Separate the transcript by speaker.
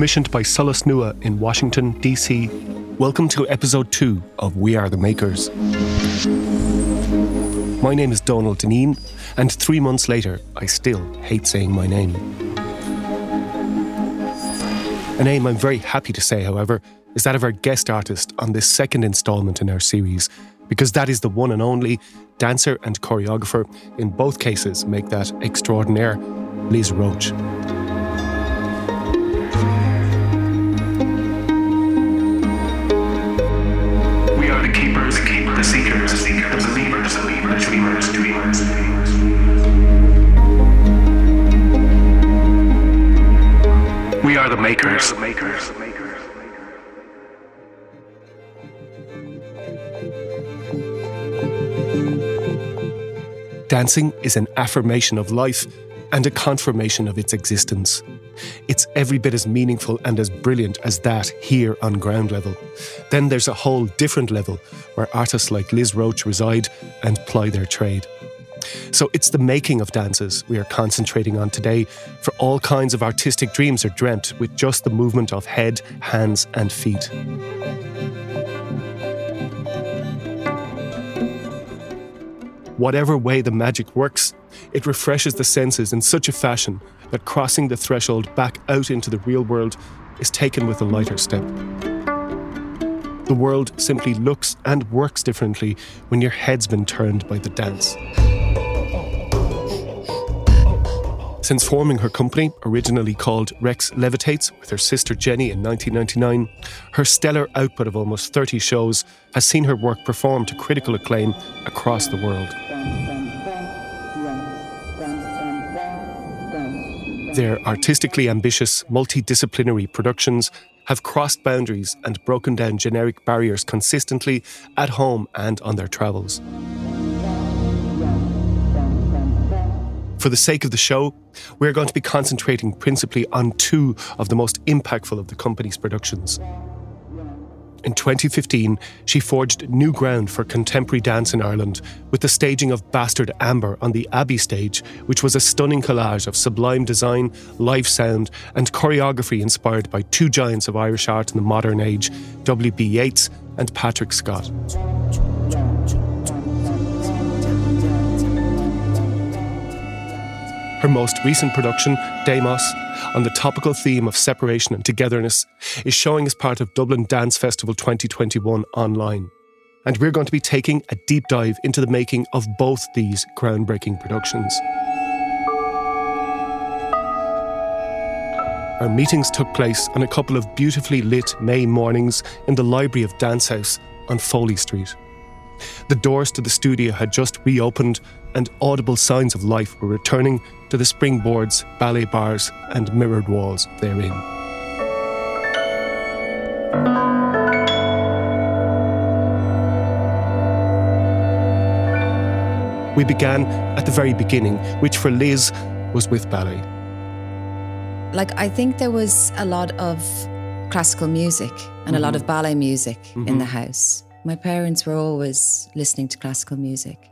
Speaker 1: commissioned by Solas Nua in Washington, D.C. Welcome to episode two of We Are the Makers. My name is Donald Deneen, and three months later, I still hate saying my name. A name I'm very happy to say, however, is that of our guest artist on this second instalment in our series, because that is the one and only dancer and choreographer. In both cases, make that extraordinaire, Liz Roche.
Speaker 2: We are the makers. We are the makers.
Speaker 1: Dancing is an affirmation of life and a confirmation of its existence. It's every bit as meaningful and as brilliant as that here on ground level. Then there's a whole different level where artists like Liz Roche reside and ply their trade. So it's the making of dances we are concentrating on today, for all kinds of artistic dreams are dreamt with just the movement of head, hands, and feet. Whatever way the magic works, it refreshes the senses in such a fashion that crossing the threshold back out into the real world is taken with a lighter step. The world simply looks and works differently when your head's been turned by the dance. Since forming her company, originally called Rex Levitates, with her sister Jenny in 1999, her stellar output of almost 30 shows has seen her work performed to critical acclaim across the world. Their artistically ambitious, multidisciplinary productions have crossed boundaries and broken down generic barriers consistently at home and on their travels. For the sake of the show, we're going to be concentrating principally on two of the most impactful of the company's productions. In 2015, she forged new ground for contemporary dance in Ireland with the staging of Bastard Amber on the Abbey stage, which was a stunning collage of sublime design, live sound, and choreography inspired by two giants of Irish art in the modern age, W.B. Yeats and Patrick Scott. Her most recent production, Demos, on the topical theme of separation and togetherness, is showing as part of Dublin Dance Festival 2021 online. And we're going to be taking a deep dive into the making of both these groundbreaking productions. Our meetings took place on a couple of beautifully lit May mornings in the Library of Dance House on Foley Street. The doors to the studio had just reopened, and audible signs of life were returning to the springboards, ballet bars, and mirrored walls therein. We began at the very beginning, which for Liz was with ballet.
Speaker 3: Like, I think there was a lot of classical music and a lot mm-hmm. of ballet music in the mm-hmm. house. My parents were always listening to classical music.